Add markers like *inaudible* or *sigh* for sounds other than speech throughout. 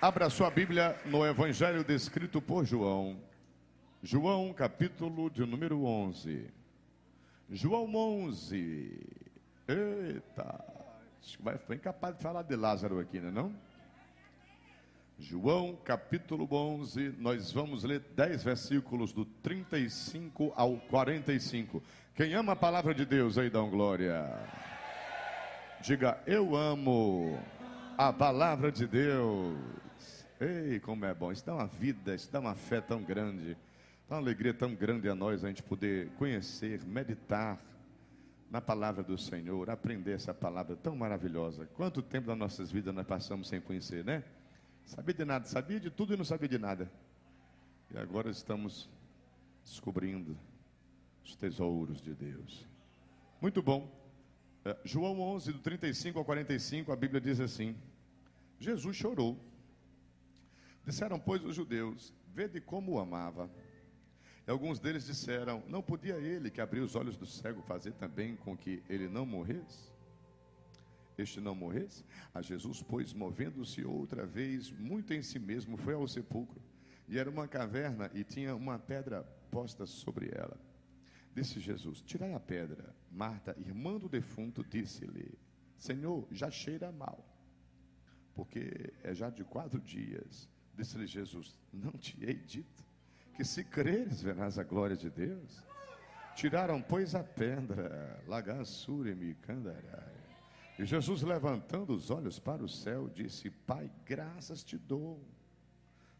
Abra sua Bíblia no Evangelho descrito por João. João, capítulo de número 11. João 11. Eita, vai, foi incapaz de falar de Lázaro aqui, né, não? João, capítulo 11, nós vamos ler 10 versículos do 35 ao 45. Quem ama a palavra de Deus aí, um glória. Diga, eu amo a palavra de Deus. Ei, como é bom. Isso dá uma vida, isso dá uma fé tão grande. Dá uma alegria tão grande a nós a gente poder conhecer, meditar na palavra do Senhor, aprender essa palavra tão maravilhosa. Quanto tempo das nossas vidas nós passamos sem conhecer, né? Sabia de nada, sabia de tudo e não sabia de nada. E agora estamos descobrindo os tesouros de Deus. Muito bom. É, João 11, do 35 ao 45, a Bíblia diz assim: Jesus chorou. Disseram, pois, os judeus: Vede como o amava. E alguns deles disseram: Não podia ele, que abriu os olhos do cego, fazer também com que ele não morresse? Este não morresse? A Jesus, pois, movendo-se outra vez, muito em si mesmo, foi ao sepulcro. E era uma caverna e tinha uma pedra posta sobre ela. Disse Jesus: Tirai a pedra. Marta, irmã do defunto, disse-lhe: Senhor, já cheira mal, porque é já de quatro dias. Disse-lhe Jesus: Não te hei dito que se creres verás a glória de Deus? Tiraram, pois, a pedra, lagassure-me candarai. E Jesus, levantando os olhos para o céu, disse: Pai, graças te dou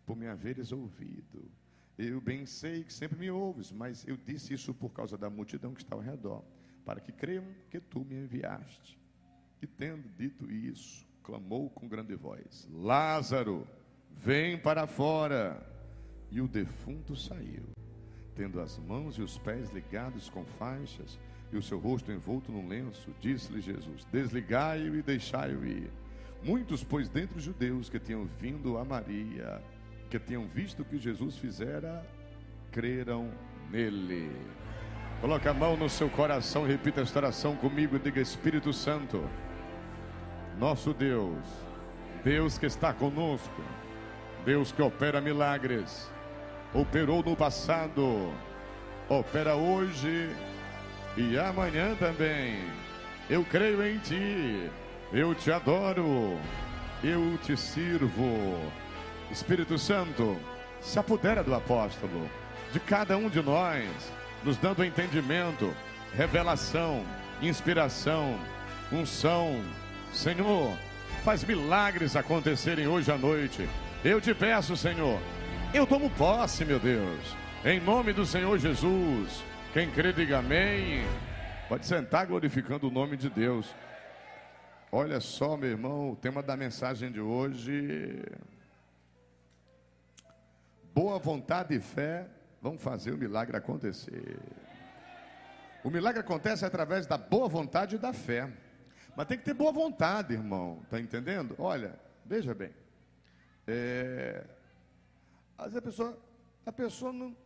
por me haveres ouvido. Eu bem sei que sempre me ouves, mas eu disse isso por causa da multidão que está ao redor, para que creiam que tu me enviaste. E tendo dito isso, clamou com grande voz: Lázaro, Vem para fora. E o defunto saiu, tendo as mãos e os pés ligados com faixas e o seu rosto envolto num lenço. Disse-lhe Jesus: Desligai-o e deixai-o ir. Muitos, pois, dentre os judeus que tinham vindo a Maria, que tinham visto o que Jesus fizera, creram nele. Coloque a mão no seu coração, repita esta oração comigo e diga: Espírito Santo, nosso Deus, Deus que está conosco Deus que opera milagres, operou no passado, opera hoje e amanhã também. Eu creio em Ti, eu te adoro, eu te sirvo. Espírito Santo, se apodera do apóstolo, de cada um de nós, nos dando entendimento, revelação, inspiração, unção. Senhor, faz milagres acontecerem hoje à noite eu te peço, Senhor, eu tomo posse, meu Deus, em nome do Senhor Jesus. Quem crê, diga amém. Pode sentar glorificando o nome de Deus. Olha só, meu irmão, o tema da mensagem de hoje. Boa vontade e fé vão fazer o milagre acontecer. O milagre acontece através da boa vontade e da fé. Mas tem que ter boa vontade, irmão. Tá entendendo? Olha, veja bem. É, às vezes a pessoa, a pessoa não.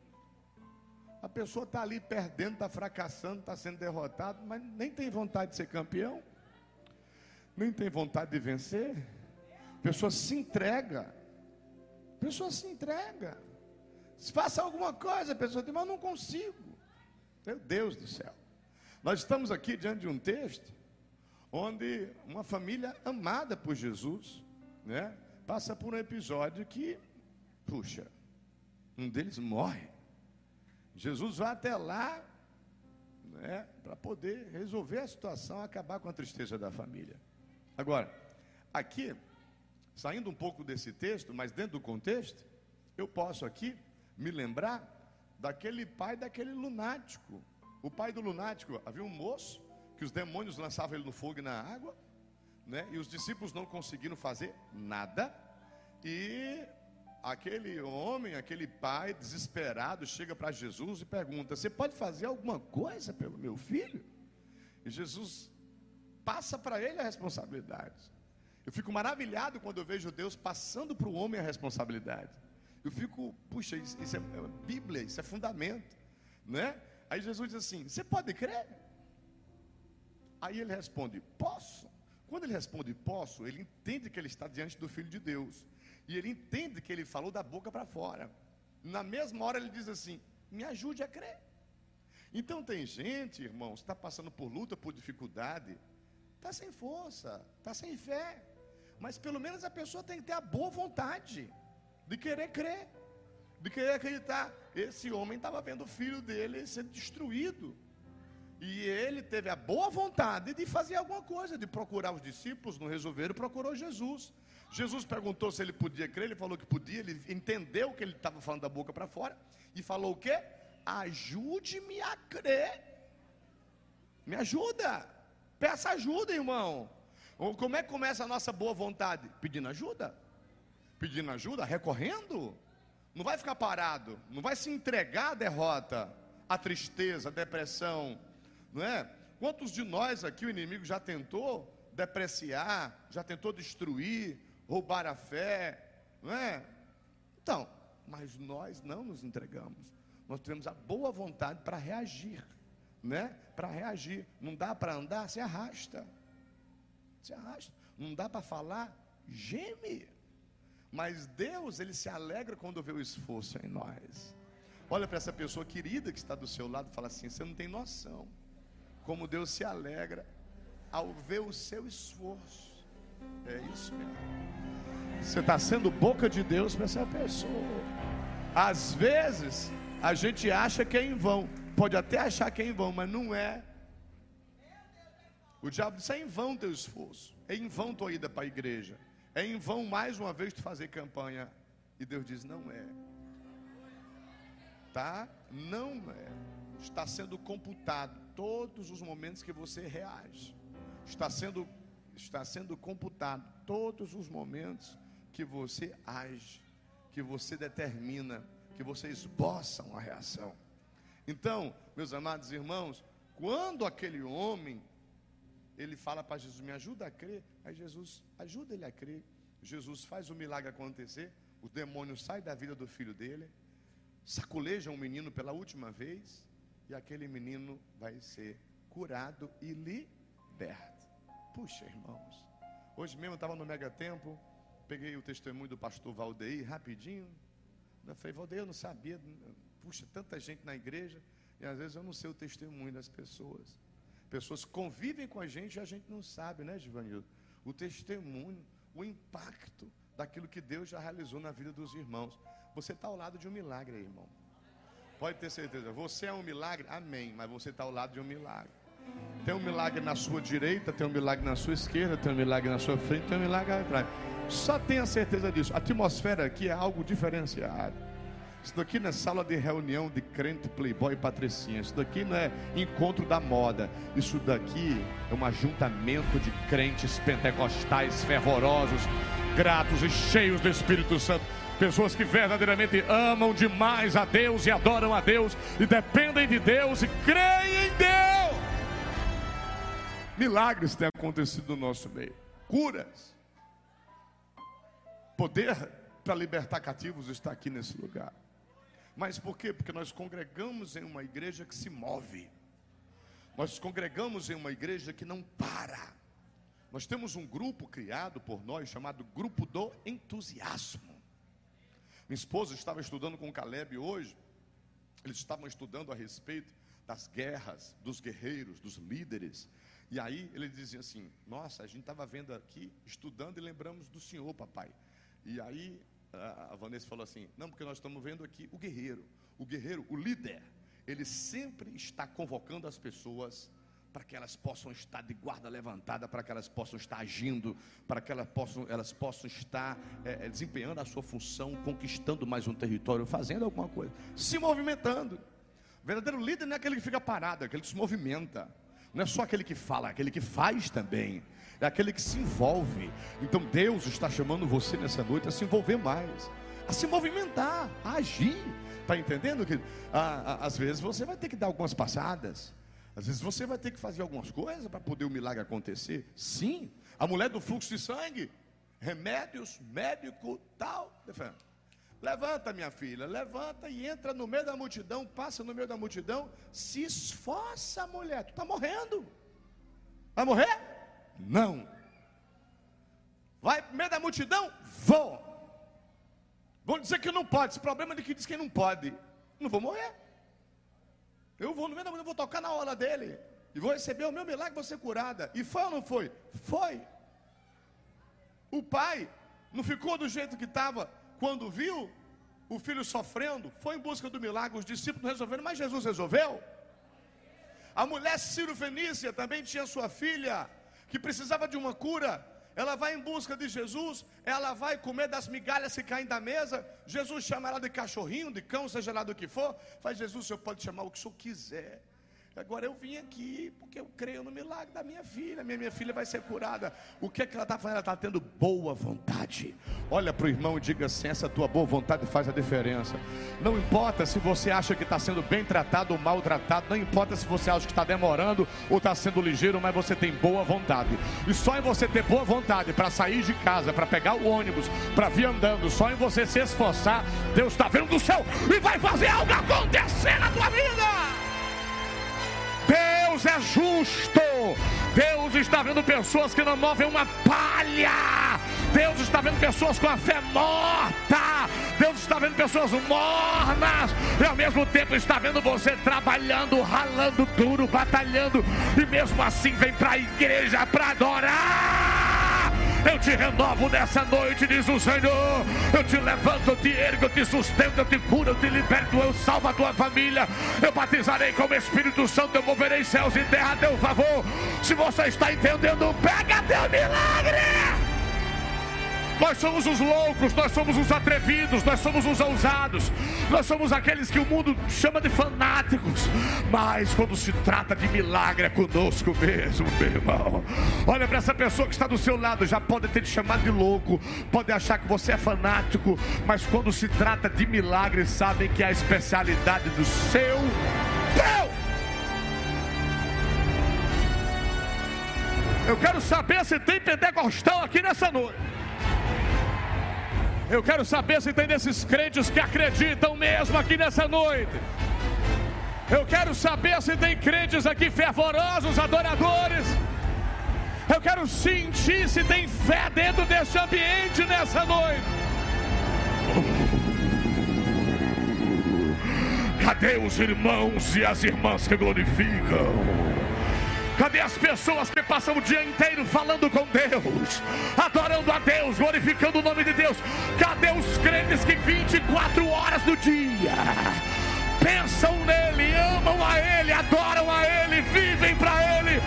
A pessoa está ali perdendo, está fracassando, está sendo derrotado, mas nem tem vontade de ser campeão, nem tem vontade de vencer. A pessoa se entrega. A pessoa se entrega. Se faça alguma coisa, a pessoa diz, mas não consigo. Meu Deus do céu. Nós estamos aqui diante de um texto onde uma família amada por Jesus, né? Passa por um episódio que, puxa, um deles morre. Jesus vai até lá né, para poder resolver a situação, acabar com a tristeza da família. Agora, aqui, saindo um pouco desse texto, mas dentro do contexto, eu posso aqui me lembrar daquele pai daquele lunático. O pai do lunático, havia um moço que os demônios lançavam ele no fogo e na água, né? E os discípulos não conseguiram fazer nada. E aquele homem, aquele pai desesperado chega para Jesus e pergunta: Você pode fazer alguma coisa pelo meu filho? E Jesus passa para ele a responsabilidade. Eu fico maravilhado quando eu vejo Deus passando para o homem a responsabilidade. Eu fico, puxa, isso, isso é, é Bíblia, isso é fundamento, né? Aí Jesus diz assim: Você pode crer? Aí ele responde: Posso. Quando ele responde posso, ele entende que ele está diante do Filho de Deus. E ele entende que ele falou da boca para fora. Na mesma hora ele diz assim: me ajude a crer. Então tem gente, irmãos, está passando por luta, por dificuldade, está sem força, está sem fé. Mas pelo menos a pessoa tem que ter a boa vontade de querer crer, de querer acreditar. Esse homem estava vendo o filho dele ser destruído. E ele teve a boa vontade de fazer alguma coisa, de procurar os discípulos, não resolveram, procurou Jesus. Jesus perguntou se ele podia crer, ele falou que podia, ele entendeu que ele estava falando da boca para fora, e falou o quê? Ajude-me a crer. Me ajuda. Peça ajuda, irmão. Como é que começa a nossa boa vontade? Pedindo ajuda. Pedindo ajuda, recorrendo. Não vai ficar parado, não vai se entregar à derrota, à tristeza, à depressão, não é? Quantos de nós aqui o inimigo já tentou depreciar, já tentou destruir, roubar a fé, não é? Então, mas nós não nos entregamos. Nós temos a boa vontade para reagir, né? Para reagir. Não dá para andar, se arrasta. Se arrasta. Não dá para falar, geme. Mas Deus, ele se alegra quando vê o esforço em nós. Olha para essa pessoa querida que está do seu lado e fala assim: você não tem noção como Deus se alegra ao ver o seu esforço. É isso mesmo. Você está sendo boca de Deus para essa pessoa. Às vezes, a gente acha que é em vão. Pode até achar que é em vão, mas não é. O diabo disse: é em vão teu esforço. É em vão tua ida para a igreja. É em vão mais uma vez tu fazer campanha. E Deus diz: não é. Tá? Não é. Está sendo computado todos os momentos que você reage. Está sendo, está sendo computado todos os momentos que você age, que você determina, que você esboça uma reação. Então, meus amados irmãos, quando aquele homem ele fala para Jesus: Me ajuda a crer. Aí Jesus ajuda ele a crer. Jesus faz o milagre acontecer. O demônio sai da vida do filho dele, saculeja um menino pela última vez e aquele menino vai ser curado e liberto. Puxa, irmãos. Hoje mesmo eu estava no Mega Tempo, peguei o testemunho do pastor Valdeir rapidinho. Eu falei, Valdeir, eu não sabia. Puxa, tanta gente na igreja. E às vezes eu não sei o testemunho das pessoas. Pessoas convivem com a gente e a gente não sabe, né, Givanildo? O testemunho, o impacto daquilo que Deus já realizou na vida dos irmãos. Você está ao lado de um milagre, irmão. Pode ter certeza. Você é um milagre? Amém. Mas você está ao lado de um milagre. Tem um milagre na sua direita, tem um milagre na sua esquerda, tem um milagre na sua frente, tem um milagre atrás. Só tenha certeza disso. A atmosfera aqui é algo diferenciado. Isso daqui não é sala de reunião de crente, playboy e patricinha. Isso daqui não é encontro da moda. Isso daqui é um ajuntamento de crentes pentecostais fervorosos, gratos e cheios do Espírito Santo pessoas que verdadeiramente amam demais a Deus e adoram a Deus e dependem de Deus e creem em Deus. Milagres têm acontecido no nosso meio, curas, poder para libertar cativos está aqui nesse lugar. Mas por quê? Porque nós congregamos em uma igreja que se move. Nós congregamos em uma igreja que não para. Nós temos um grupo criado por nós chamado Grupo do Entusiasmo. Minha esposa estava estudando com o Caleb hoje. Eles estavam estudando a respeito das guerras, dos guerreiros, dos líderes. E aí ele dizia assim: Nossa, a gente estava vendo aqui, estudando e lembramos do Senhor, papai. E aí a Vanessa falou assim: Não, porque nós estamos vendo aqui o guerreiro. O guerreiro, o líder, ele sempre está convocando as pessoas para que elas possam estar de guarda levantada, para que elas possam estar agindo, para que elas possam, elas possam estar é, desempenhando a sua função, conquistando mais um território, fazendo alguma coisa, se movimentando. O verdadeiro líder não é aquele que fica parado, é aquele que se movimenta. Não é só aquele que fala, é aquele que faz também. É aquele que se envolve. Então Deus está chamando você nessa noite a se envolver mais, a se movimentar, a agir. Está entendendo que às vezes você vai ter que dar algumas passadas. Às vezes você vai ter que fazer algumas coisas para poder o milagre acontecer. Sim. A mulher do fluxo de sangue, remédios, médico, tal. Levanta, minha filha, levanta e entra no meio da multidão, passa no meio da multidão, se esforça, mulher. Tu está morrendo. Vai morrer? Não. Vai no meio da multidão? Vou. dizer que não pode. Esse problema é de que diz que não pode. Não vou morrer. Eu vou no meio da manhã, vou tocar na hora dele. E vou receber o meu milagre, vou ser curada. E foi ou não foi? Foi. O pai não ficou do jeito que estava quando viu o filho sofrendo, foi em busca do milagre, os discípulos resolveram, mas Jesus resolveu. A mulher Ciro Fenícia também tinha sua filha, que precisava de uma cura. Ela vai em busca de Jesus, ela vai comer das migalhas que caem da mesa. Jesus chama ela de cachorrinho, de cão, seja lá do que for. Faz Jesus, o senhor pode chamar o que o senhor quiser. Agora eu vim aqui porque eu creio no milagre da minha filha. Minha, minha filha vai ser curada. O que, é que ela está fazendo? Ela está tendo boa vontade. Olha para o irmão e diga assim: essa tua boa vontade faz a diferença. Não importa se você acha que está sendo bem tratado ou maltratado. Não importa se você acha que está demorando ou está sendo ligeiro, mas você tem boa vontade. E só em você ter boa vontade para sair de casa, para pegar o ônibus, para vir andando, só em você se esforçar, Deus está vendo do céu e vai fazer algo acontecer na tua vida. Deus é justo. Deus está vendo pessoas que não movem uma palha. Deus está vendo pessoas com a fé morta. Deus está vendo pessoas mornas. E ao mesmo tempo está vendo você trabalhando, ralando duro, batalhando. E mesmo assim vem para a igreja para adorar. Eu te renovo nessa noite, diz o Senhor. Eu te levanto, eu te ergo, eu te sustento, eu te curo, eu te liberto, eu salvo a tua família. Eu batizarei com o Espírito Santo, eu moverei céus e terra a teu favor. Se você está entendendo, pega teu milagre. Nós somos os loucos, nós somos os atrevidos, nós somos os ousados, nós somos aqueles que o mundo chama de fanáticos. Mas quando se trata de milagre, é conosco mesmo, meu irmão. Olha para essa pessoa que está do seu lado, já pode ter te chamado de louco, pode achar que você é fanático, mas quando se trata de milagre, sabem que é a especialidade do seu Deus. Eu quero saber se tem pentecostal aqui nessa noite. Eu quero saber se tem desses crentes que acreditam mesmo aqui nessa noite. Eu quero saber se tem crentes aqui fervorosos, adoradores. Eu quero sentir se tem fé dentro desse ambiente nessa noite. Cadê os irmãos e as irmãs que glorificam? Cadê as pessoas que passam o dia inteiro falando com Deus, adorando a Deus, glorificando o nome de Deus? Cadê os crentes que 24 horas do dia pensam nele, amam a Ele, adoram a Ele, vivem para Ele?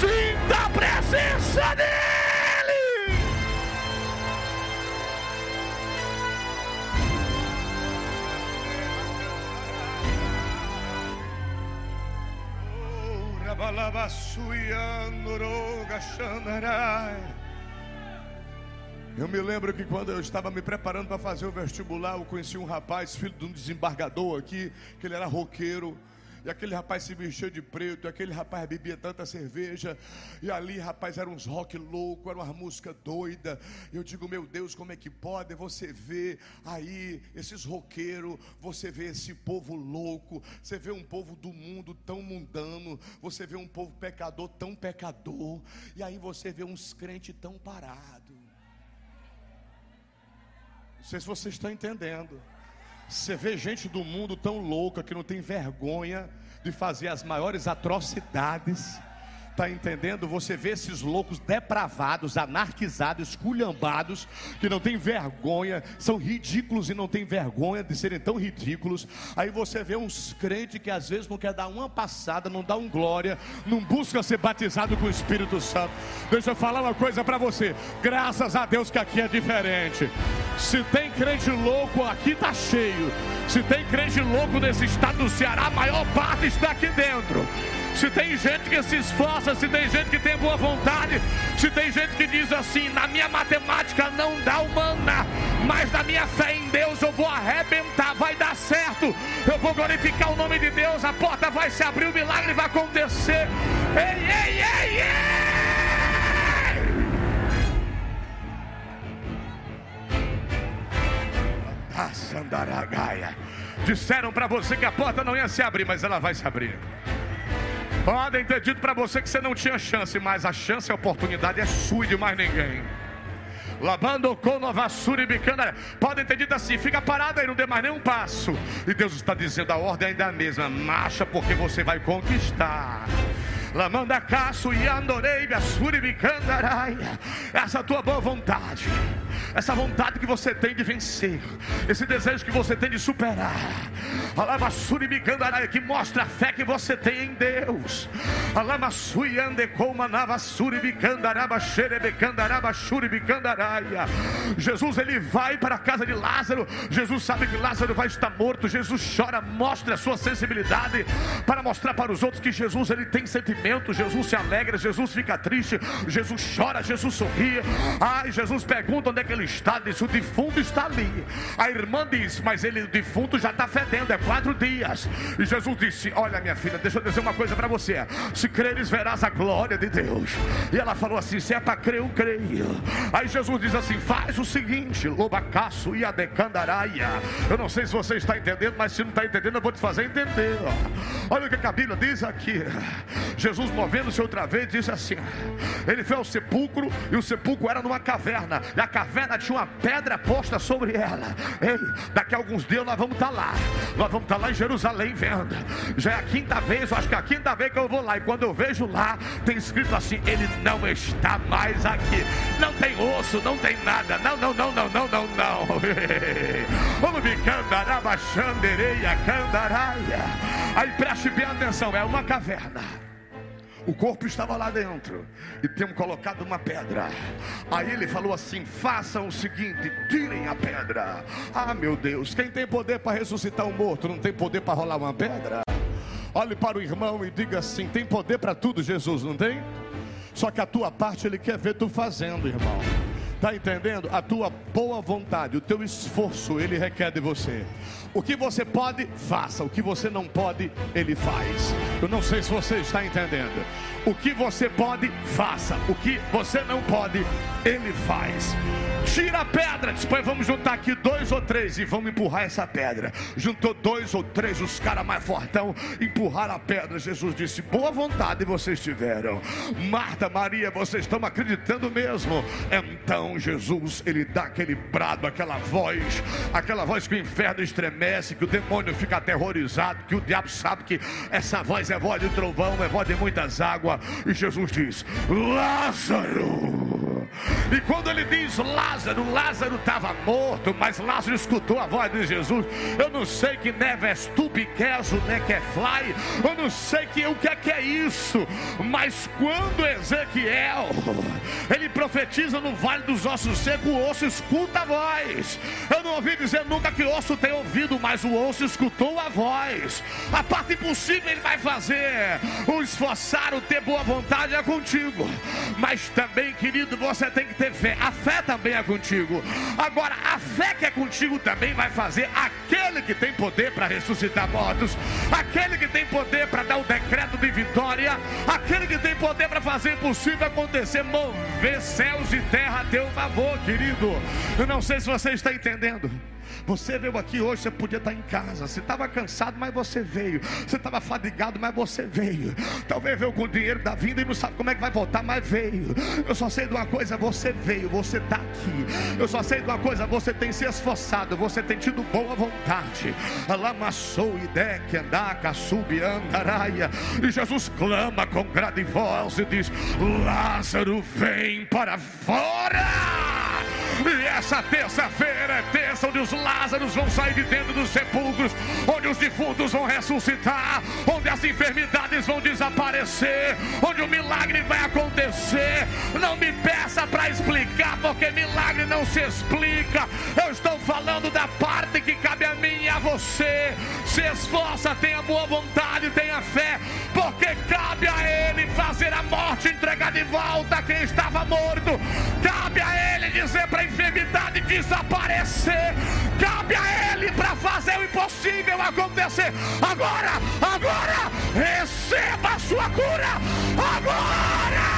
Sinta a presença dele! Eu me lembro que quando eu estava me preparando para fazer o vestibular, eu conheci um rapaz, filho de um desembargador aqui, que ele era roqueiro. E aquele rapaz se vestia de preto, e aquele rapaz bebia tanta cerveja, e ali, rapaz, eram uns rock louco, era uma música doida. Eu digo, meu Deus, como é que pode? Você vê aí esses roqueiros, você vê esse povo louco, você vê um povo do mundo tão mundano, você vê um povo pecador tão pecador, e aí você vê uns crentes tão parados. Não sei se você está entendendo. Você vê gente do mundo tão louca que não tem vergonha de fazer as maiores atrocidades Está entendendo? Você vê esses loucos depravados, anarquizados, esculhambados, que não tem vergonha, são ridículos e não tem vergonha de serem tão ridículos. Aí você vê uns crentes que às vezes não quer dar uma passada, não dá um glória, não busca ser batizado com o Espírito Santo. Deixa eu falar uma coisa para você. Graças a Deus que aqui é diferente. Se tem crente louco, aqui está cheio. Se tem crente louco nesse estado do Ceará, a maior parte está aqui dentro se tem gente que se esforça, se tem gente que tem boa vontade, se tem gente que diz assim: na minha matemática não dá humana, mas na minha fé em Deus eu vou arrebentar, vai dar certo, eu vou glorificar o nome de Deus, a porta vai se abrir, o milagre vai acontecer. Ei, ei, ei, ei! Disseram para você que a porta não ia se abrir, mas ela vai se abrir. Podem ter dito para você que você não tinha chance, mas a chance e a oportunidade é sua e de mais ninguém. Labando com Novassuri Bicana. Podem ter dito assim: fica parado aí, não dê mais nenhum passo. E Deus está dizendo: a ordem ainda é a mesma. Marcha porque você vai conquistar. Lamanda caço e andorei, essa tua boa vontade, essa vontade que você tem de vencer, esse desejo que você tem de superar, que mostra a fé que você tem em Deus. Jesus ele vai para a casa de Lázaro. Jesus sabe que Lázaro vai estar morto. Jesus chora, mostra a sua sensibilidade para mostrar para os outros que Jesus ele tem sentimento. Jesus se alegra, Jesus fica triste, Jesus chora, Jesus sorri. Ai, Jesus pergunta onde é que ele está. Diz: o defunto está ali. A irmã diz: mas ele, o defunto já está fedendo. É quatro dias. E Jesus disse: Olha, minha filha, deixa eu dizer uma coisa para você. Se creres, verás a glória de Deus. E ela falou assim: Se é para crer, eu creio. Aí Jesus diz assim: Faz o seguinte, lobacaço e adecandaraia. Eu não sei se você está entendendo, mas se não está entendendo, eu vou te fazer entender. Olha o que a Bíblia diz aqui. Jesus, movendo-se outra vez, disse assim: Ele foi ao sepulcro e o sepulcro era numa caverna. E a caverna tinha uma pedra posta sobre ela. Ei, daqui a alguns dias nós vamos estar lá. Nós vamos estar lá em Jerusalém vendo. Já é a quinta vez, acho que é a quinta vez que eu vou lá. E quando eu vejo lá, tem escrito assim: Ele não está mais aqui. Não tem osso, não tem nada. Não, não, não, não, não, não, não. *laughs* Vamos me candaraba, xandereia, candaraia. Aí preste bem atenção: é uma caverna. O corpo estava lá dentro e temos colocado uma pedra. Aí ele falou assim: façam o seguinte, tirem a pedra. Ah, meu Deus, quem tem poder para ressuscitar um morto não tem poder para rolar uma pedra? Olhe para o irmão e diga assim: tem poder para tudo, Jesus, não tem? Só que a tua parte ele quer ver tu fazendo, irmão. Está entendendo? A tua boa vontade, o teu esforço, ele requer de você. O que você pode, faça. O que você não pode, ele faz. Eu não sei se você está entendendo. O que você pode, faça. O que você não pode, ele faz. Tira a pedra, depois vamos juntar aqui dois ou três e vamos empurrar essa pedra. Juntou dois ou três, os caras mais fortão, empurraram a pedra. Jesus disse: Boa vontade vocês tiveram. Marta, Maria, vocês estão acreditando mesmo? Então Jesus, ele dá aquele brado, aquela voz, aquela voz que o inferno estremece, que o demônio fica aterrorizado, que o diabo sabe que essa voz é voz de trovão, é voz de muitas águas. E Jesus diz: Lázaro. E quando ele diz Lázaro, Lázaro estava morto, mas Lázaro escutou a voz de Jesus. Eu não sei que neves tu biqueso, né, que é fly. Eu não sei que, o que é que é isso. Mas quando Ezequiel ele profetiza no vale dos ossos secos, o osso escuta a voz. Eu não ouvi dizer nunca que osso tem ouvido, mas o osso escutou a voz. A parte impossível ele vai fazer. O esforçar, o ter boa vontade é contigo. Mas também, querido, você tem que ter fé. A fé também é contigo. Agora, a fé que é contigo também vai fazer aquele que tem poder para ressuscitar mortos, aquele que tem poder para dar o decreto de vitória, aquele que tem poder para fazer impossível acontecer, mover céus e terra a teu favor, querido. Eu não sei se você está entendendo. Você veio aqui hoje, você podia estar em casa. Você estava cansado, mas você veio. Você estava fadigado, mas você veio. Talvez veio com o dinheiro da vida e não sabe como é que vai voltar, mas veio. Eu só sei de uma coisa: você veio, você está aqui. Eu só sei de uma coisa: você tem se esforçado, você tem tido boa vontade. Alamassou ideia que andaca, sub andaraia. E Jesus clama com grande voz e diz: Lázaro, vem para fora. E essa terça-feira é terça onde os Lázaros vão sair de dentro dos sepulcros, onde os defuntos vão ressuscitar, onde as enfermidades vão desaparecer, onde o milagre vai acontecer. Não me peça para explicar, porque milagre não se explica. Eu estou falando da parte que cabe a mim a você. Se esforça, tenha boa vontade, tenha fé, porque cabe a Ele fazer a morte, entregar de volta quem estava morto. Cabe a Ele dizer para enfermidade desaparecer. Cabe a Ele para fazer o impossível acontecer. Agora, agora, receba a sua cura. Agora!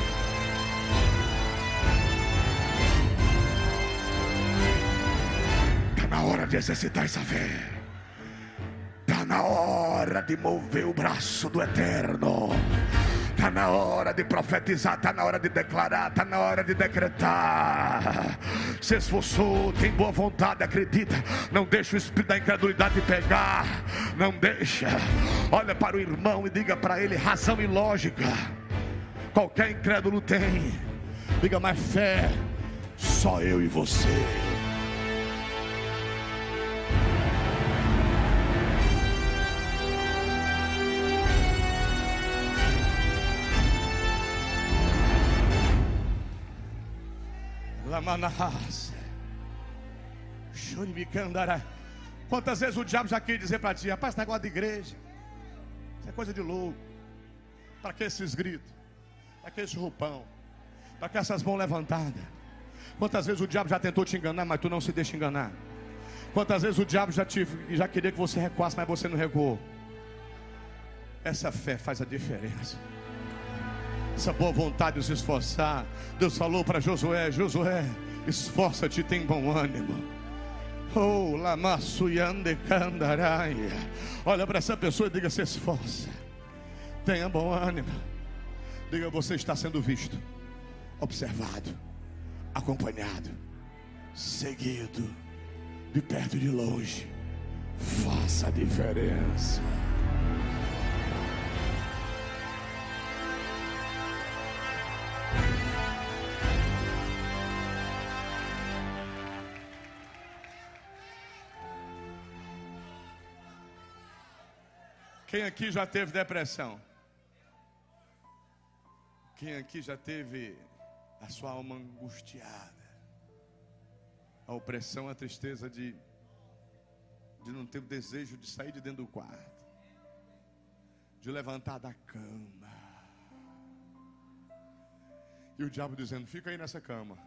na hora de exercitar essa fé. Está na hora de mover o braço do eterno. Está na hora de profetizar, está na hora de declarar, está na hora de decretar. Se esforçou, tem boa vontade, acredita. Não deixa o espírito da incredulidade pegar. Não deixa. Olha para o irmão e diga para ele razão e lógica. Qualquer incrédulo tem. Diga, mais fé, só eu e você. Lamanahas. Chorimicandará. Quantas vezes o diabo já quis dizer para ti, rapaz, esse negócio de igreja, isso é coisa de louco. Para que esses gritos? Para que esse roupão? Para que essas mãos levantadas? Quantas vezes o diabo já tentou te enganar, mas tu não se deixa enganar? Quantas vezes o diabo já, te, já queria que você recuasse, mas você não recuou? Essa fé faz a diferença essa boa vontade de se esforçar. Deus falou para Josué: Josué, esforça-te, tem bom ânimo. Oh. Olha para essa pessoa e diga: se esforça, tenha bom ânimo. Diga: você está sendo visto, observado, acompanhado, seguido, de perto e de longe. Faça a diferença. Quem aqui já teve depressão? Quem aqui já teve a sua alma angustiada? A opressão, a tristeza de, de não ter o desejo de sair de dentro do quarto, de levantar da cama. E o diabo dizendo: Fica aí nessa cama.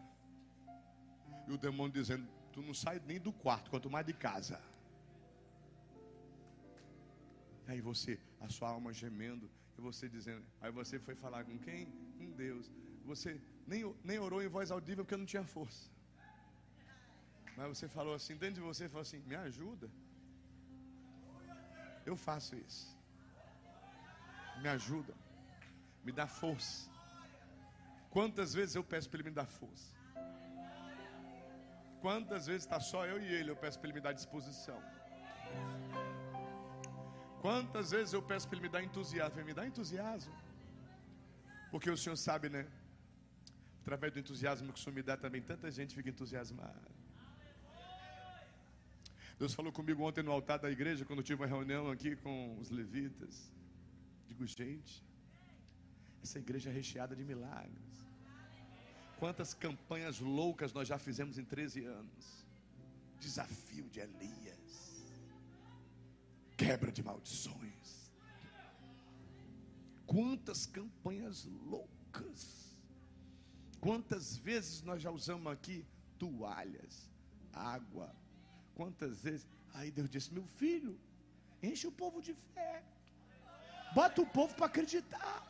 E o demônio dizendo: Tu não sai nem do quarto, quanto mais de casa. Aí você, a sua alma gemendo, e você dizendo, aí você foi falar com quem? Com Deus. Você nem, nem orou em voz audível porque não tinha força. Mas você falou assim, dentro de você, falou assim: me ajuda. Eu faço isso. Me ajuda. Me dá força. Quantas vezes eu peço para ele me dar força? Quantas vezes está só eu e ele, eu peço para ele me dar disposição. Quantas vezes eu peço para Ele me dar entusiasmo? Ele me dá entusiasmo. Porque o Senhor sabe, né? Através do entusiasmo que o Senhor me dá também, tanta gente fica entusiasmada. Deus falou comigo ontem no altar da igreja, quando eu tive uma reunião aqui com os levitas. Digo, gente, essa igreja é recheada de milagres. Quantas campanhas loucas nós já fizemos em 13 anos. Desafio de Elias quebra de maldições. Quantas campanhas loucas. Quantas vezes nós já usamos aqui toalhas, água. Quantas vezes. Aí Deus disse: Meu filho, enche o povo de fé. Bota o povo para acreditar.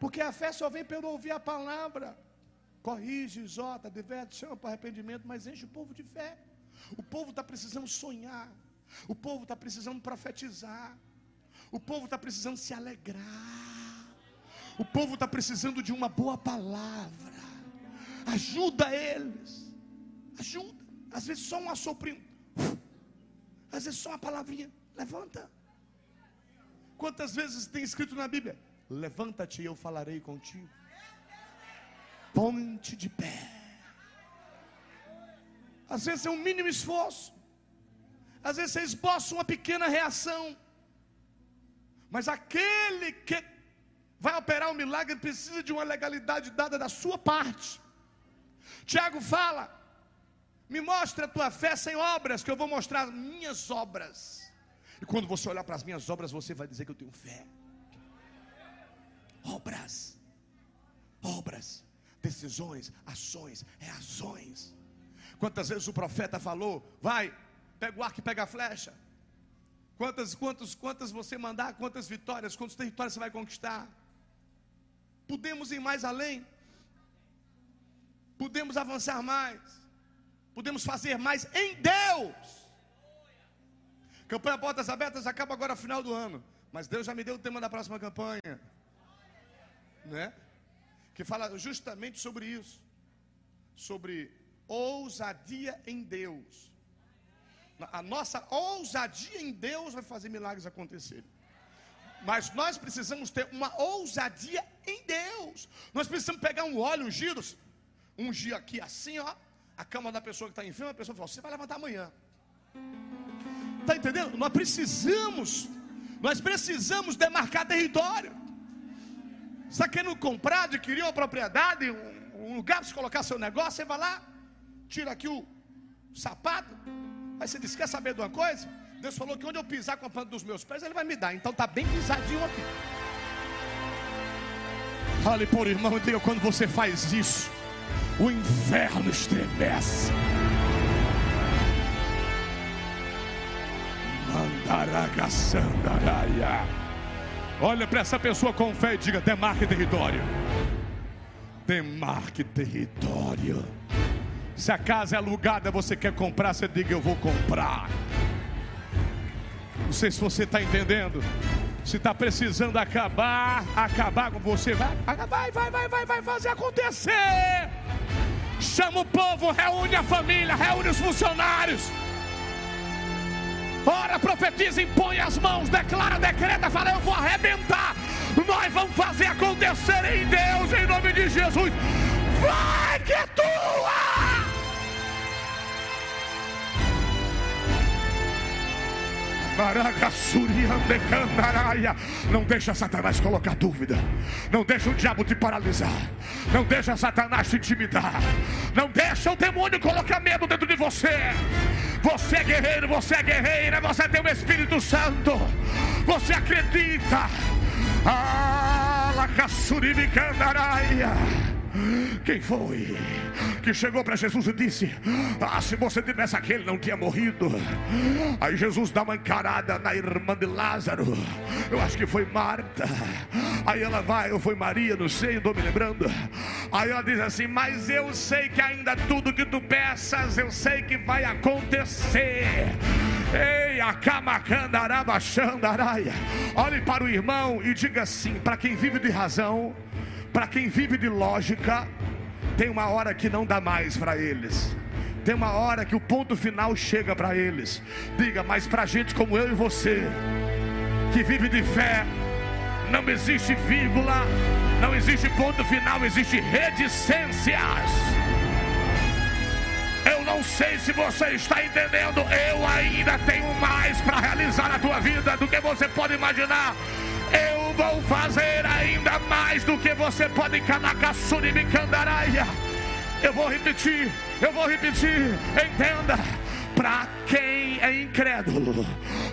Porque a fé só vem pelo ouvir a palavra. Corrige, exorta, diverte, chama para arrependimento, mas enche o povo de fé. O povo está precisando sonhar. O povo está precisando profetizar. O povo está precisando se alegrar. O povo está precisando de uma boa palavra. Ajuda eles. Ajuda. Às vezes só um assoprinho. Às vezes só uma palavrinha. Levanta. Quantas vezes tem escrito na Bíblia? Levanta-te e eu falarei contigo. Ponte de pé. Às vezes é um mínimo esforço. Às vezes você esboça uma pequena reação. Mas aquele que vai operar um milagre precisa de uma legalidade dada da sua parte. Tiago fala: Me mostre a tua fé sem obras, que eu vou mostrar as minhas obras. E quando você olhar para as minhas obras, você vai dizer que eu tenho fé. obras. Obras, decisões, ações, reações. Quantas vezes o profeta falou: vai, pega o arco e pega a flecha. Quantas, quantas, quantas você mandar, quantas vitórias, quantos territórios você vai conquistar. Podemos ir mais além. Podemos avançar mais. Podemos fazer mais em Deus. Campanha Portas Abertas acaba agora final do ano. Mas Deus já me deu o tema da próxima campanha. Né? Que fala justamente sobre isso. Sobre ousadia em Deus. A nossa ousadia em Deus vai fazer milagres acontecerem. Mas nós precisamos ter uma ousadia em Deus. Nós precisamos pegar um óleo ungido, ungir aqui assim, ó, a cama da pessoa que está enferma, a pessoa fala: Você vai levantar amanhã. Está entendendo? Nós precisamos, nós precisamos demarcar território. Está querendo comprar, adquirir uma propriedade, um, um lugar para se colocar seu negócio, você vai lá, tira aqui o sapato, aí você diz: Quer saber de uma coisa? Deus falou que onde eu pisar com a planta dos meus pés, Ele vai me dar. Então está bem pisadinho aqui. Fale por irmão, diga quando você faz isso, o inferno estremece. Mandaragaçandaraia. Olha para essa pessoa com fé e diga: demarque território. Demarque território. Se a casa é alugada, você quer comprar, você diga: eu vou comprar. Não sei se você está entendendo. Se está precisando acabar, acabar com você, vai, vai, vai, vai, vai, vai fazer acontecer. Chama o povo, reúne a família, reúne os funcionários. Ora, profetiza, impõe as mãos, declara, decreta, fala: Eu vou arrebentar. Nós vamos fazer acontecer em Deus, em nome de Jesus. Vai que é tua! Não deixa Satanás colocar dúvida. Não deixa o diabo te paralisar. Não deixa Satanás te intimidar. Não deixa o demônio colocar medo dentro de você. Você é guerreiro, você é guerreira, você tem o Espírito Santo. Você acredita. Ah, quem foi que chegou para Jesus e disse: Ah, se você tivesse aquele, não tinha morrido. Aí Jesus dá uma encarada na irmã de Lázaro. Eu acho que foi Marta. Aí ela vai, ou foi Maria, não sei, estou me lembrando. Aí ela diz assim: Mas eu sei que ainda tudo que tu peças, eu sei que vai acontecer. Ei, a camacandarabachandaraia. Olhe para o irmão e diga assim: para quem vive de razão para quem vive de lógica, tem uma hora que não dá mais para eles. Tem uma hora que o ponto final chega para eles. Diga, mas para gente como eu e você, que vive de fé, não existe vírgula, não existe ponto final, existe reticências. Eu não sei se você está entendendo, eu ainda tenho mais para realizar na tua vida do que você pode imaginar. Eu vou fazer ainda mais do que você pode canacassuribicandaraia. Eu vou repetir, eu vou repetir. Entenda para quem é incrédulo,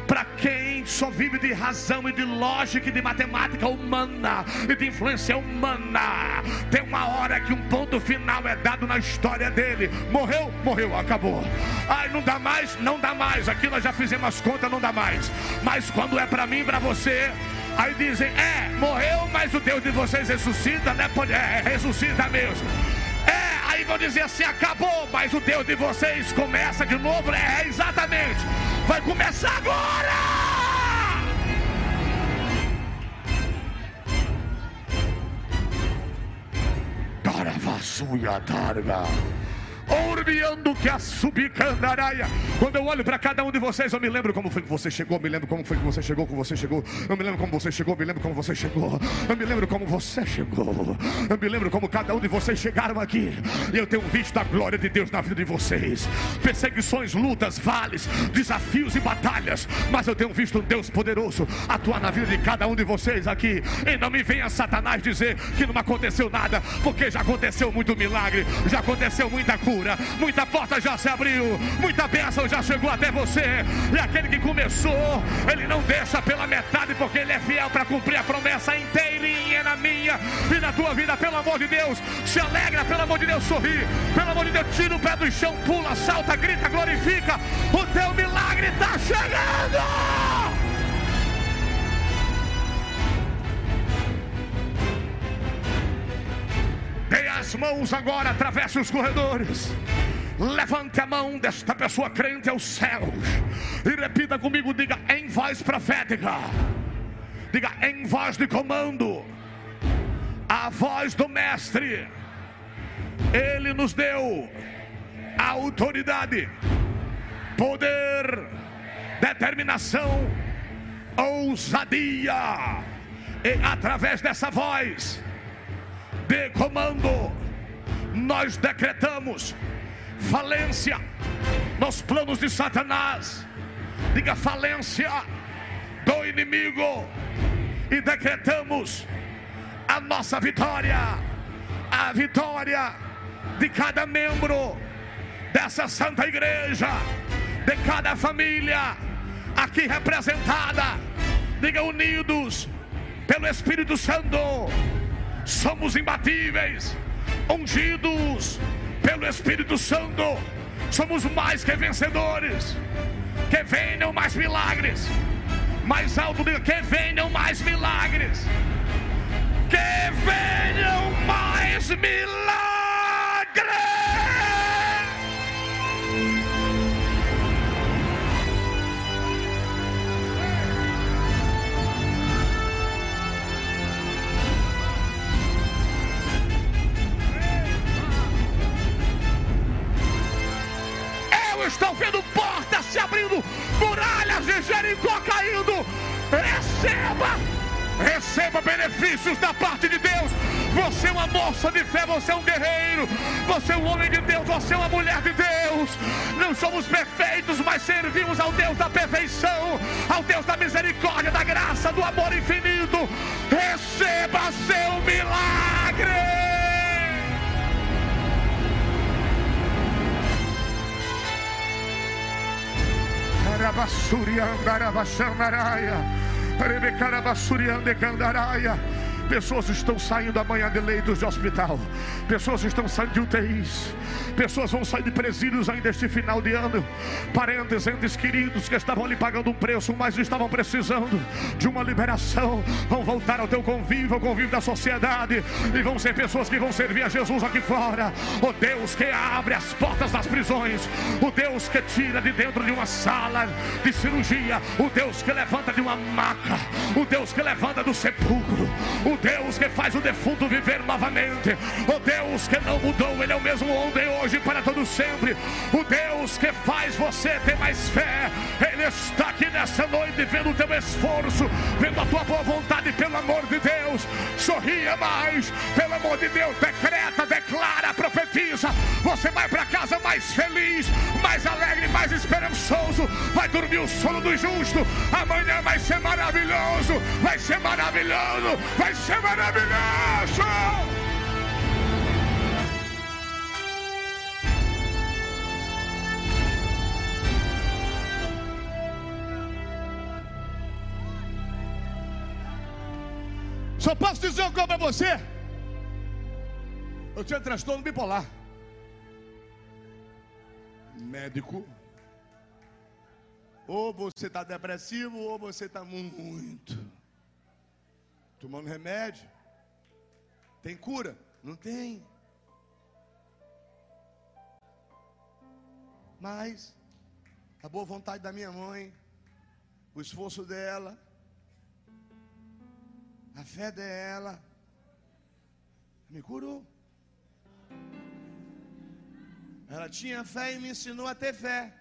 para quem só vive de razão e de lógica e de matemática humana e de influência humana, tem uma hora que um ponto final é dado na história dele. Morreu, morreu, acabou. Ai, não dá mais, não dá mais. Aqui nós já fizemos as contas, não dá mais. Mas quando é para mim, para você, Aí dizem, é, morreu, mas o Deus de vocês ressuscita, né? Pode, é, ressuscita mesmo. É, aí vão dizer assim, acabou, mas o Deus de vocês começa de novo, é, exatamente. Vai começar agora! Caravassuia targa. Orbiando que a subicandaraia. Quando eu olho para cada um de vocês, eu me lembro como foi que você chegou, me lembro como foi que você chegou, como você chegou. Eu me lembro como você chegou, me lembro como você chegou. Eu me lembro como você chegou. Eu me lembro como cada um de vocês chegaram aqui. E eu tenho visto a glória de Deus na vida de vocês. Perseguições, lutas, vales, desafios e batalhas. Mas eu tenho visto um Deus poderoso atuar na vida de cada um de vocês aqui. E não me venha Satanás dizer que não aconteceu nada, porque já aconteceu muito milagre, já aconteceu muita cura cura, muita porta já se abriu, muita bênção já chegou até você. E aquele que começou, ele não deixa pela metade, porque ele é fiel para cumprir a promessa inteirinha na minha e na tua vida, pelo amor de Deus. Se alegra, pelo amor de Deus, sorri, pelo amor de Deus, tira o pé do chão, pula, salta, grita, glorifica. O teu milagre está chegando. As mãos agora, atravesse os corredores. Levante a mão desta pessoa crente aos céus. E repita comigo, diga em voz profética. Diga em voz de comando. A voz do mestre. Ele nos deu autoridade, poder, determinação, ousadia. E através dessa voz de comando, nós decretamos falência nos planos de Satanás. Diga falência do inimigo e decretamos a nossa vitória, a vitória de cada membro dessa santa igreja, de cada família aqui representada. Diga unidos pelo Espírito Santo somos imbatíveis, ungidos pelo Espírito Santo, somos mais que vencedores. Que venham mais milagres, mais alto, que venham mais milagres, que venham mais milagres. Estão vendo portas se abrindo, muralhas de Jericó caindo. Receba, receba benefícios da parte de Deus. Você é uma moça de fé, você é um guerreiro, você é um homem de Deus, você é uma mulher de Deus. Não somos perfeitos, mas servimos ao Deus da perfeição, ao Deus da misericórdia, da graça, do amor infinito. Receba seu milagre. Carabasurianda, Arabachanaraia, Rebecarabasurianda, Candaraia. Pessoas estão saindo amanhã de leitos de hospital. Pessoas estão saindo de UTIs. Pessoas vão sair de presídios ainda este final de ano. Parentes, entes queridos que estavam ali pagando um preço, mas estavam precisando de uma liberação. Vão voltar ao teu convívio, ao convívio da sociedade. E vão ser pessoas que vão servir a Jesus aqui fora. O Deus que abre as portas das prisões. O Deus que tira de dentro de uma sala de cirurgia. O Deus que levanta de uma maca. O Deus que levanta do sepulcro. O Deus que faz o defunto viver novamente. O Deus que não mudou, Ele é o mesmo ontem, hoje para todo sempre. O Deus que faz você ter mais fé. Ele está aqui nessa noite vendo o teu esforço, vendo a tua boa vontade, pelo amor de Deus. Sorria mais, pelo amor de Deus. Decreta, declara, profetiza. Você vai para casa mais feliz, mais alegre, mais esperançoso. Vai dormir o sono do justo. Amanhã vai ser maravilhoso. Vai ser maravilhoso. Vai ser maravilhoso. Só posso dizer uma coisa para você. Eu tinha transtorno bipolar. Médico. Ou você está depressivo, ou você está muito tomando remédio. Tem cura? Não tem. Mas a boa vontade da minha mãe, o esforço dela, a fé dela, me curou. Ela tinha fé e me ensinou a ter fé.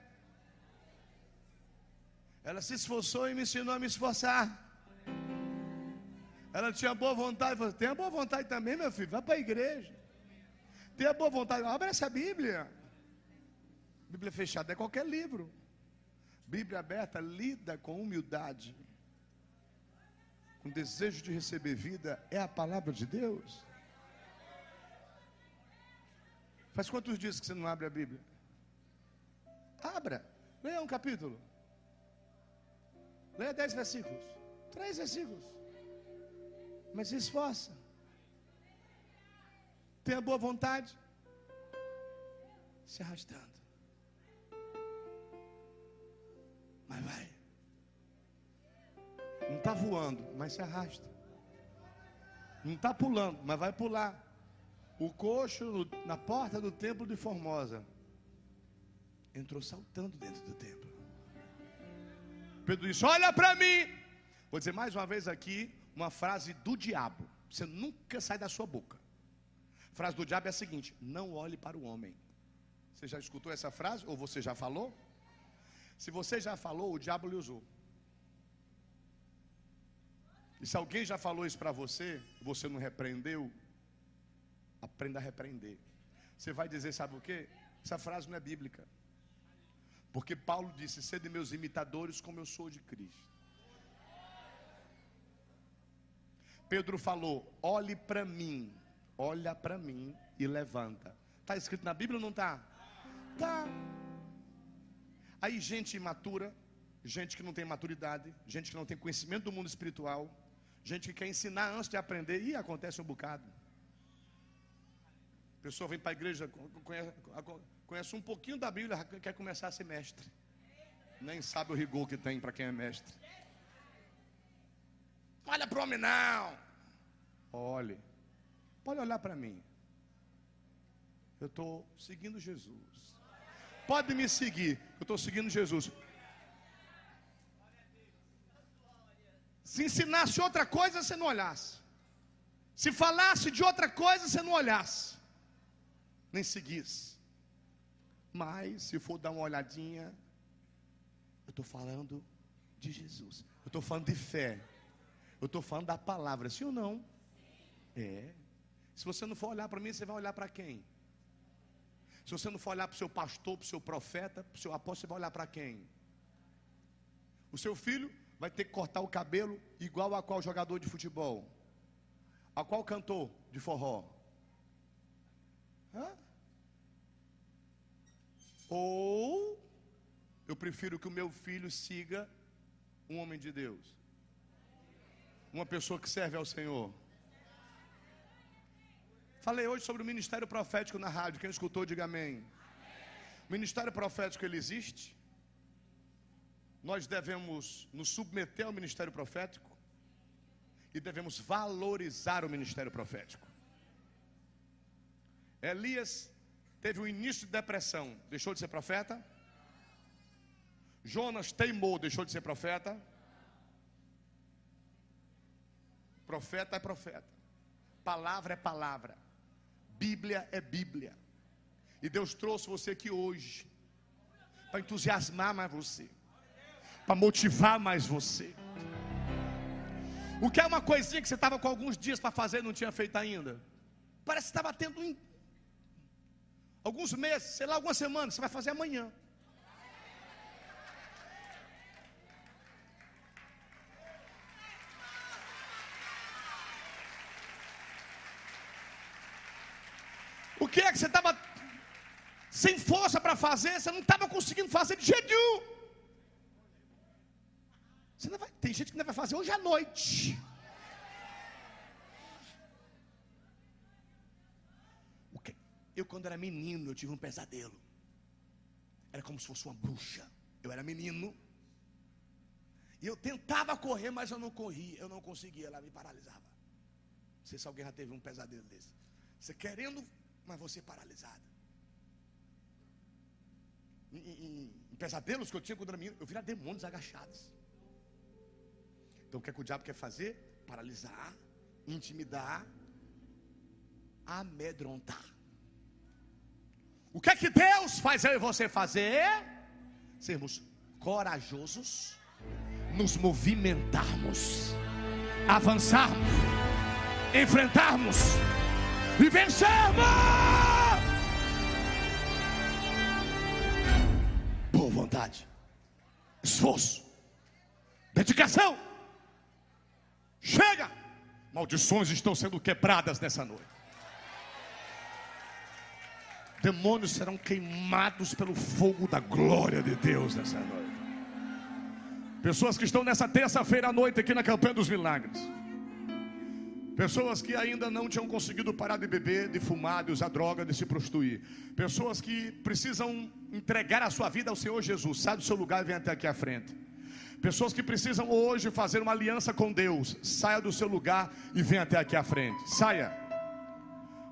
Ela se esforçou e me ensinou a me esforçar. Ela tinha boa vontade, falou, tem a boa vontade também, meu filho, vá para a igreja. Tem a boa vontade, abre essa Bíblia. Bíblia fechada é qualquer livro. Bíblia aberta lida com humildade. Com desejo de receber vida, é a palavra de Deus. Faz quantos dias que você não abre a Bíblia? Abra. Leia um capítulo. Leia dez versículos. Três versículos. Mas se esforça. Tenha boa vontade. Se arrastando. Mas vai. Não está voando, mas se arrasta. Não está pulando, mas vai pular. O coxo na porta do templo de Formosa entrou saltando dentro do templo. Pedro disse: Olha para mim. Vou dizer mais uma vez aqui uma frase do diabo. Você nunca sai da sua boca. A frase do diabo é a seguinte: Não olhe para o homem. Você já escutou essa frase? Ou você já falou? Se você já falou, o diabo lhe usou. E se alguém já falou isso para você, você não repreendeu, aprenda a repreender. Você vai dizer, sabe o que? Essa frase não é bíblica. Porque Paulo disse: Sede meus imitadores, como eu sou de Cristo. Pedro falou: Olhe para mim, olha para mim e levanta. Está escrito na Bíblia ou não está? Tá. Aí, gente imatura, gente que não tem maturidade, gente que não tem conhecimento do mundo espiritual, gente que quer ensinar antes de aprender, e acontece um bocado. A pessoa vem para a igreja, conhece, conhece um pouquinho da Bíblia, quer começar a ser mestre. Nem sabe o rigor que tem para quem é mestre. Olha para o homem, não. Olhe. Pode olhar para mim. Eu estou seguindo Jesus. Pode me seguir. Eu estou seguindo Jesus. Se ensinasse outra coisa, você não olhasse. Se falasse de outra coisa, você não olhasse. Nem seguisse. Mas, se for dar uma olhadinha, eu estou falando de Jesus. Eu estou falando de fé. Eu estou falando da palavra, sim ou não? É. Se você não for olhar para mim, você vai olhar para quem? Se você não for olhar para o seu pastor, para o seu profeta, para o seu apóstolo, você vai olhar para quem? O seu filho vai ter que cortar o cabelo igual a qual jogador de futebol? A qual cantor de forró? Hã? Ou eu prefiro que o meu filho siga um homem de Deus, uma pessoa que serve ao Senhor. Falei hoje sobre o ministério profético na rádio. Quem escutou, diga amém. O ministério profético ele existe. Nós devemos nos submeter ao ministério profético e devemos valorizar o ministério profético. Elias teve um início de depressão, deixou de ser profeta. Jonas teimou, deixou de ser profeta. Profeta é profeta, palavra é palavra. Bíblia é Bíblia. E Deus trouxe você aqui hoje para entusiasmar mais você, para motivar mais você. O que é uma coisinha que você estava com alguns dias para fazer e não tinha feito ainda? Parece que estava tendo um, alguns meses, sei lá, algumas semanas, você vai fazer amanhã. O você estava sem força para fazer? Você não estava conseguindo fazer de jeito nenhum. Você não vai, tem gente que não vai fazer hoje à noite. Eu, quando era menino, eu tive um pesadelo. Era como se fosse uma bruxa. Eu era menino. E eu tentava correr, mas eu não corria. Eu não conseguia, ela me paralisava. Não sei se alguém já teve um pesadelo desse. Você querendo mas você paralisada. Em, em, em, pesadelos que eu tinha era menino, eu vira demônios agachados. Então o que, é que o diabo quer fazer? Paralisar, intimidar, amedrontar. O que é que Deus faz eu e você fazer? Sermos corajosos, nos movimentarmos, avançarmos, enfrentarmos e vencermos. Boa vontade, esforço, dedicação. Chega! Maldições estão sendo quebradas nessa noite. Demônios serão queimados pelo fogo da glória de Deus nessa noite. Pessoas que estão nessa terça-feira à noite aqui na campanha dos milagres. Pessoas que ainda não tinham conseguido parar de beber, de fumar, de usar droga, de se prostituir. Pessoas que precisam entregar a sua vida ao Senhor Jesus. Sai do seu lugar e vem até aqui à frente. Pessoas que precisam hoje fazer uma aliança com Deus. Saia do seu lugar e venha até aqui à frente. Saia.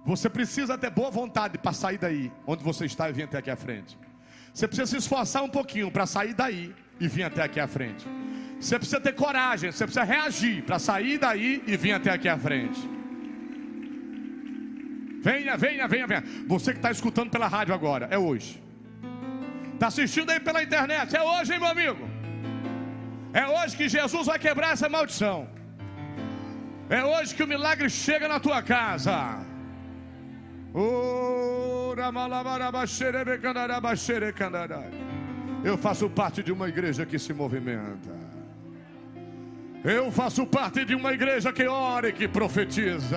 Você precisa ter boa vontade para sair daí, onde você está e vir até aqui à frente. Você precisa se esforçar um pouquinho para sair daí e vir até aqui à frente. Você precisa ter coragem, você precisa reagir para sair daí e vir até aqui à frente. Venha, venha, venha, venha. Você que está escutando pela rádio agora, é hoje. Está assistindo aí pela internet, é hoje, hein, meu amigo? É hoje que Jesus vai quebrar essa maldição. É hoje que o milagre chega na tua casa. Eu faço parte de uma igreja que se movimenta. Eu faço parte de uma igreja que ora e que profetiza.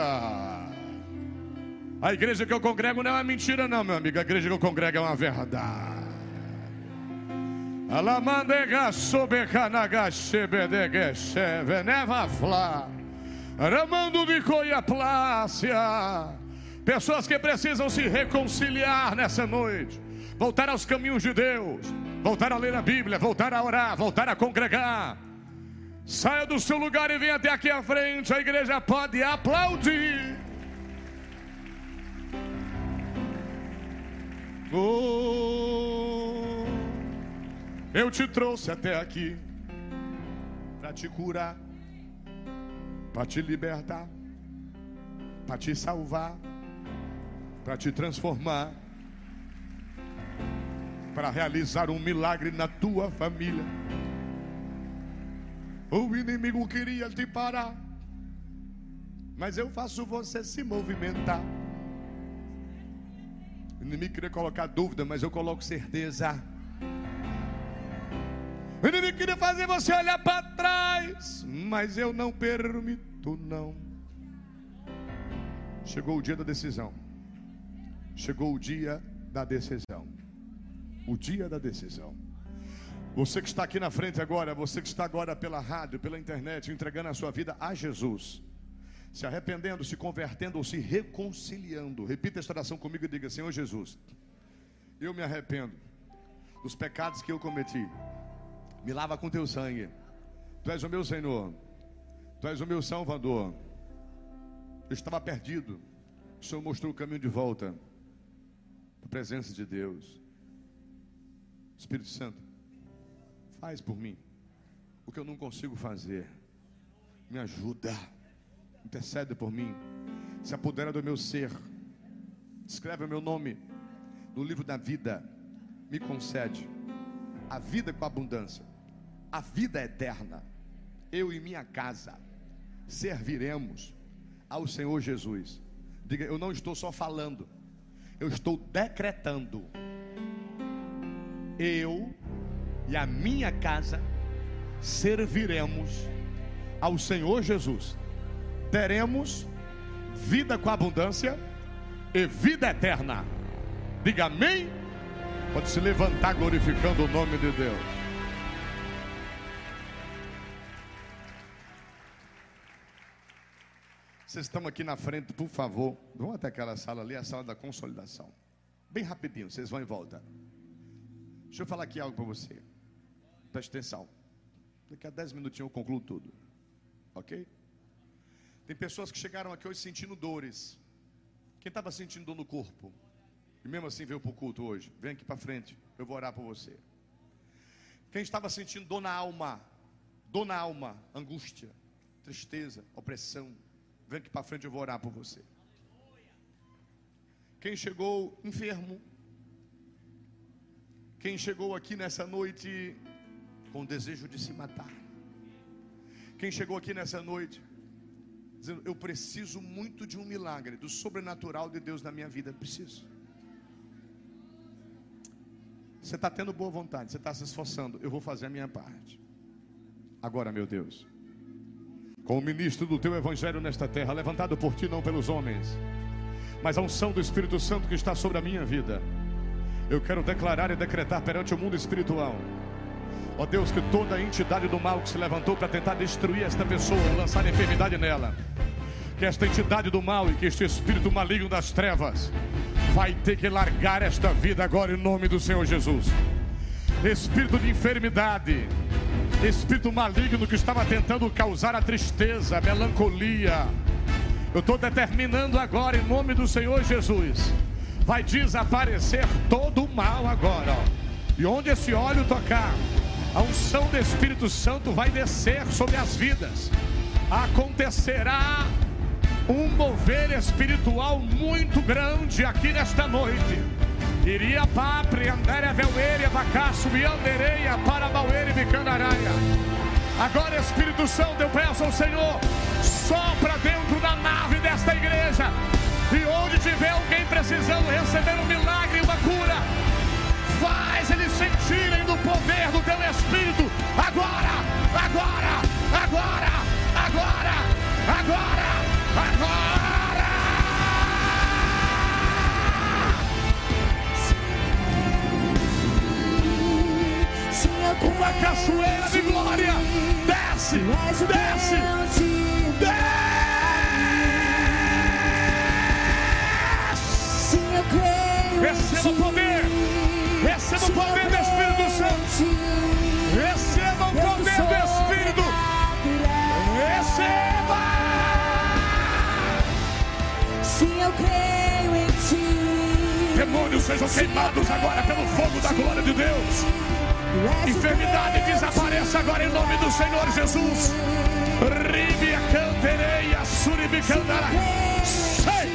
A igreja que eu congrego não é mentira, não, meu amigo. A igreja que eu congrego é uma verdade. Sobecanagasebedegesheve nevafla. Ramando de coia plácia. Pessoas que precisam se reconciliar nessa noite. Voltar aos caminhos de Deus. Voltar a ler a Bíblia. Voltar a orar. Voltar a congregar. Saia do seu lugar e venha até aqui à frente. A igreja pode aplaudir. Oh. Eu te trouxe até aqui para te curar, para te libertar, para te salvar, para te transformar, para realizar um milagre na tua família. O inimigo queria te parar, mas eu faço você se movimentar. O inimigo queria colocar dúvida, mas eu coloco certeza. O inimigo queria fazer você olhar para trás, mas eu não permito, não. Chegou o dia da decisão. Chegou o dia da decisão. O dia da decisão. Você que está aqui na frente agora, você que está agora pela rádio, pela internet, entregando a sua vida a Jesus, se arrependendo, se convertendo ou se reconciliando. Repita esta oração comigo e diga: Senhor Jesus, eu me arrependo dos pecados que eu cometi me lava com teu sangue. Tu és o meu Senhor. Tu és o meu Salvador. Eu estava perdido. O Senhor mostrou o caminho de volta. A presença de Deus. Espírito Santo, faz por mim o que eu não consigo fazer. Me ajuda. Intercede por mim. Se apodera do meu ser. Escreve o meu nome no livro da vida. Me concede a vida com abundância a vida eterna. Eu e minha casa serviremos ao Senhor Jesus. Diga, eu não estou só falando, eu estou decretando. Eu e a minha casa serviremos ao Senhor Jesus. Teremos vida com abundância e vida eterna. Diga amém. Pode se levantar glorificando o nome de Deus. Vocês estão aqui na frente, por favor. Vão até aquela sala ali, a sala da consolidação. Bem rapidinho, vocês vão em volta. Deixa eu falar aqui algo para você. Preste atenção. Daqui a 10 minutinhos eu concluo tudo. Ok? Tem pessoas que chegaram aqui hoje sentindo dores. Quem estava sentindo dor no corpo? E mesmo assim veio para o culto hoje. Vem aqui para frente. Eu vou orar por você. Quem estava sentindo dor na alma? Dor na alma, angústia, tristeza, opressão, Vem aqui para frente, eu vou orar por você. Quem chegou enfermo, quem chegou aqui nessa noite com desejo de se matar, quem chegou aqui nessa noite dizendo: Eu preciso muito de um milagre, do sobrenatural de Deus na minha vida, preciso. Você está tendo boa vontade, você está se esforçando, eu vou fazer a minha parte. Agora, meu Deus como ministro do teu evangelho nesta terra, levantado por ti, não pelos homens. mas a unção do Espírito Santo que está sobre a minha vida. Eu quero declarar e decretar perante o mundo espiritual. Ó Deus, que toda entidade do mal que se levantou para tentar destruir esta pessoa, lançar enfermidade nela, que esta entidade do mal e que este espírito maligno das trevas vai ter que largar esta vida agora em nome do Senhor Jesus. Espírito de enfermidade, espírito maligno que estava tentando causar a tristeza, a melancolia. Eu estou determinando agora em nome do Senhor Jesus. Vai desaparecer todo o mal agora. Ó. E onde esse óleo tocar, a unção do Espírito Santo vai descer sobre as vidas. Acontecerá um mover espiritual muito grande aqui nesta noite. Iria papri, andere velere, abacaço, e andereia, para bauere, bicandaraia. Agora, Espírito Santo, eu peço ao Senhor, sopra dentro da nave desta igreja. E onde tiver alguém precisando receber um milagre, uma cura, faz eles sentirem do poder do teu Espírito. Agora, agora, agora, agora, agora. Agora! Uma cachoeira de glória desce, desce, Demônios sejam queimados agora pelo fogo da glória de Deus. Enfermidade desapareça agora em nome do Senhor Jesus. Ribia cantereia, suribicandara. Sai!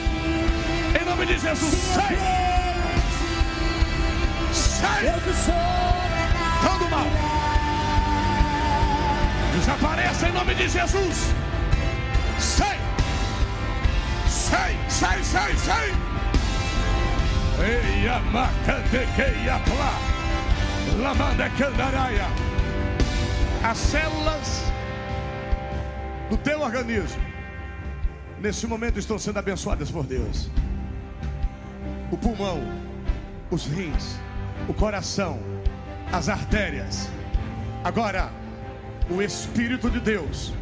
Em nome de Jesus, sai! Sai! Todo mal. Desapareça em nome de Jesus. Sai! Sai! sai, sai, sai. As células do teu organismo nesse momento estão sendo abençoadas por Deus. O pulmão, os rins, o coração, as artérias. Agora, o Espírito de Deus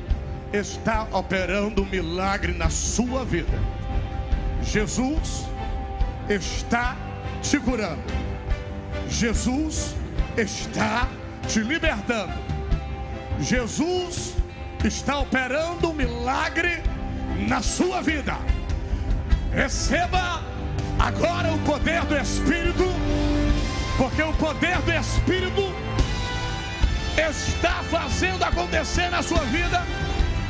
está operando um milagre na sua vida. Jesus está te curando. Jesus está te libertando. Jesus está operando um milagre na sua vida. Receba agora o poder do Espírito, porque o poder do Espírito está fazendo acontecer na sua vida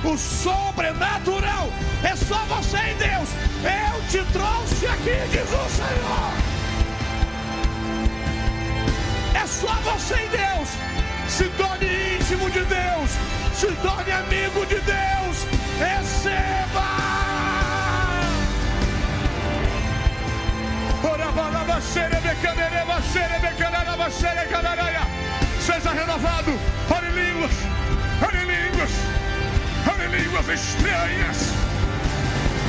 o sobrenatural é só você e Deus. Eu te trouxe aqui, diz o Senhor. É só você e Deus. Se torne íntimo de Deus. Se torne amigo de Deus. Receba. Seja renovado. Ore línguas. Ore línguas fale línguas estranhas.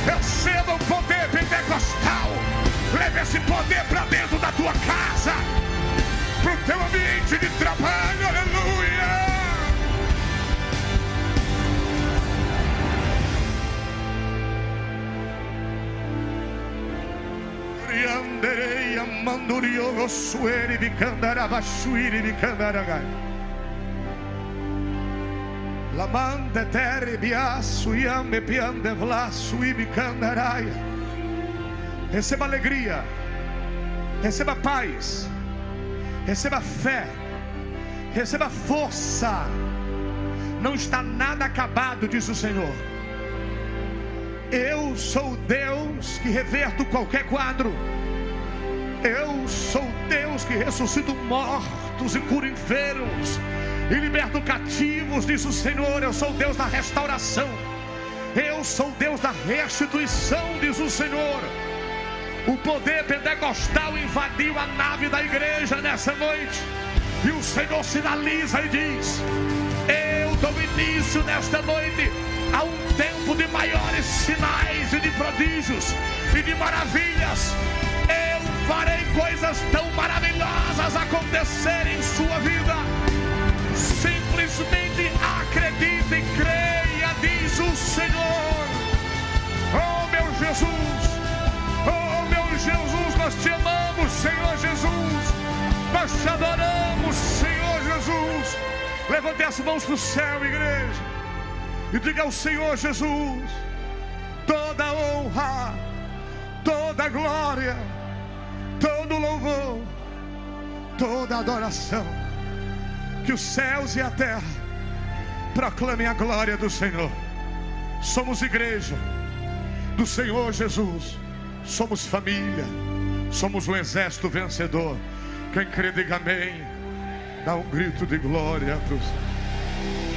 Receba o poder pentecostal. Leve esse poder para dentro da tua casa, para o teu ambiente de trabalho. Aleluia. Bicandara, Lamande terre biaço, iame piande vlaço, ibicandaraia. Receba alegria, receba paz, receba fé, receba força. Não está nada acabado, diz o Senhor. Eu sou Deus que reverto qualquer quadro. Eu sou Deus que ressuscito mortos e curo enfermos e liberto cativos, diz o Senhor. Eu sou Deus da restauração, eu sou Deus da restituição, diz o Senhor. O poder pentecostal invadiu a nave da igreja nessa noite, e o Senhor sinaliza e diz: Eu dou início nesta noite a um tempo de maiores sinais e de prodígios e de maravilhas. Eu farei coisas tão maravilhosas acontecerem em sua vida. Acredite e creia, diz o Senhor. Oh meu Jesus, oh meu Jesus, nós te amamos, Senhor Jesus. Nós te adoramos, Senhor Jesus. Levante as mãos para o céu, igreja. E diga ao Senhor Jesus: toda honra, toda glória, todo louvor, toda adoração. Que os céus e a terra proclamem a glória do Senhor. Somos igreja do Senhor Jesus. Somos família. Somos um exército vencedor. Quem crê, diga amém. Dá um grito de glória para o Senhor.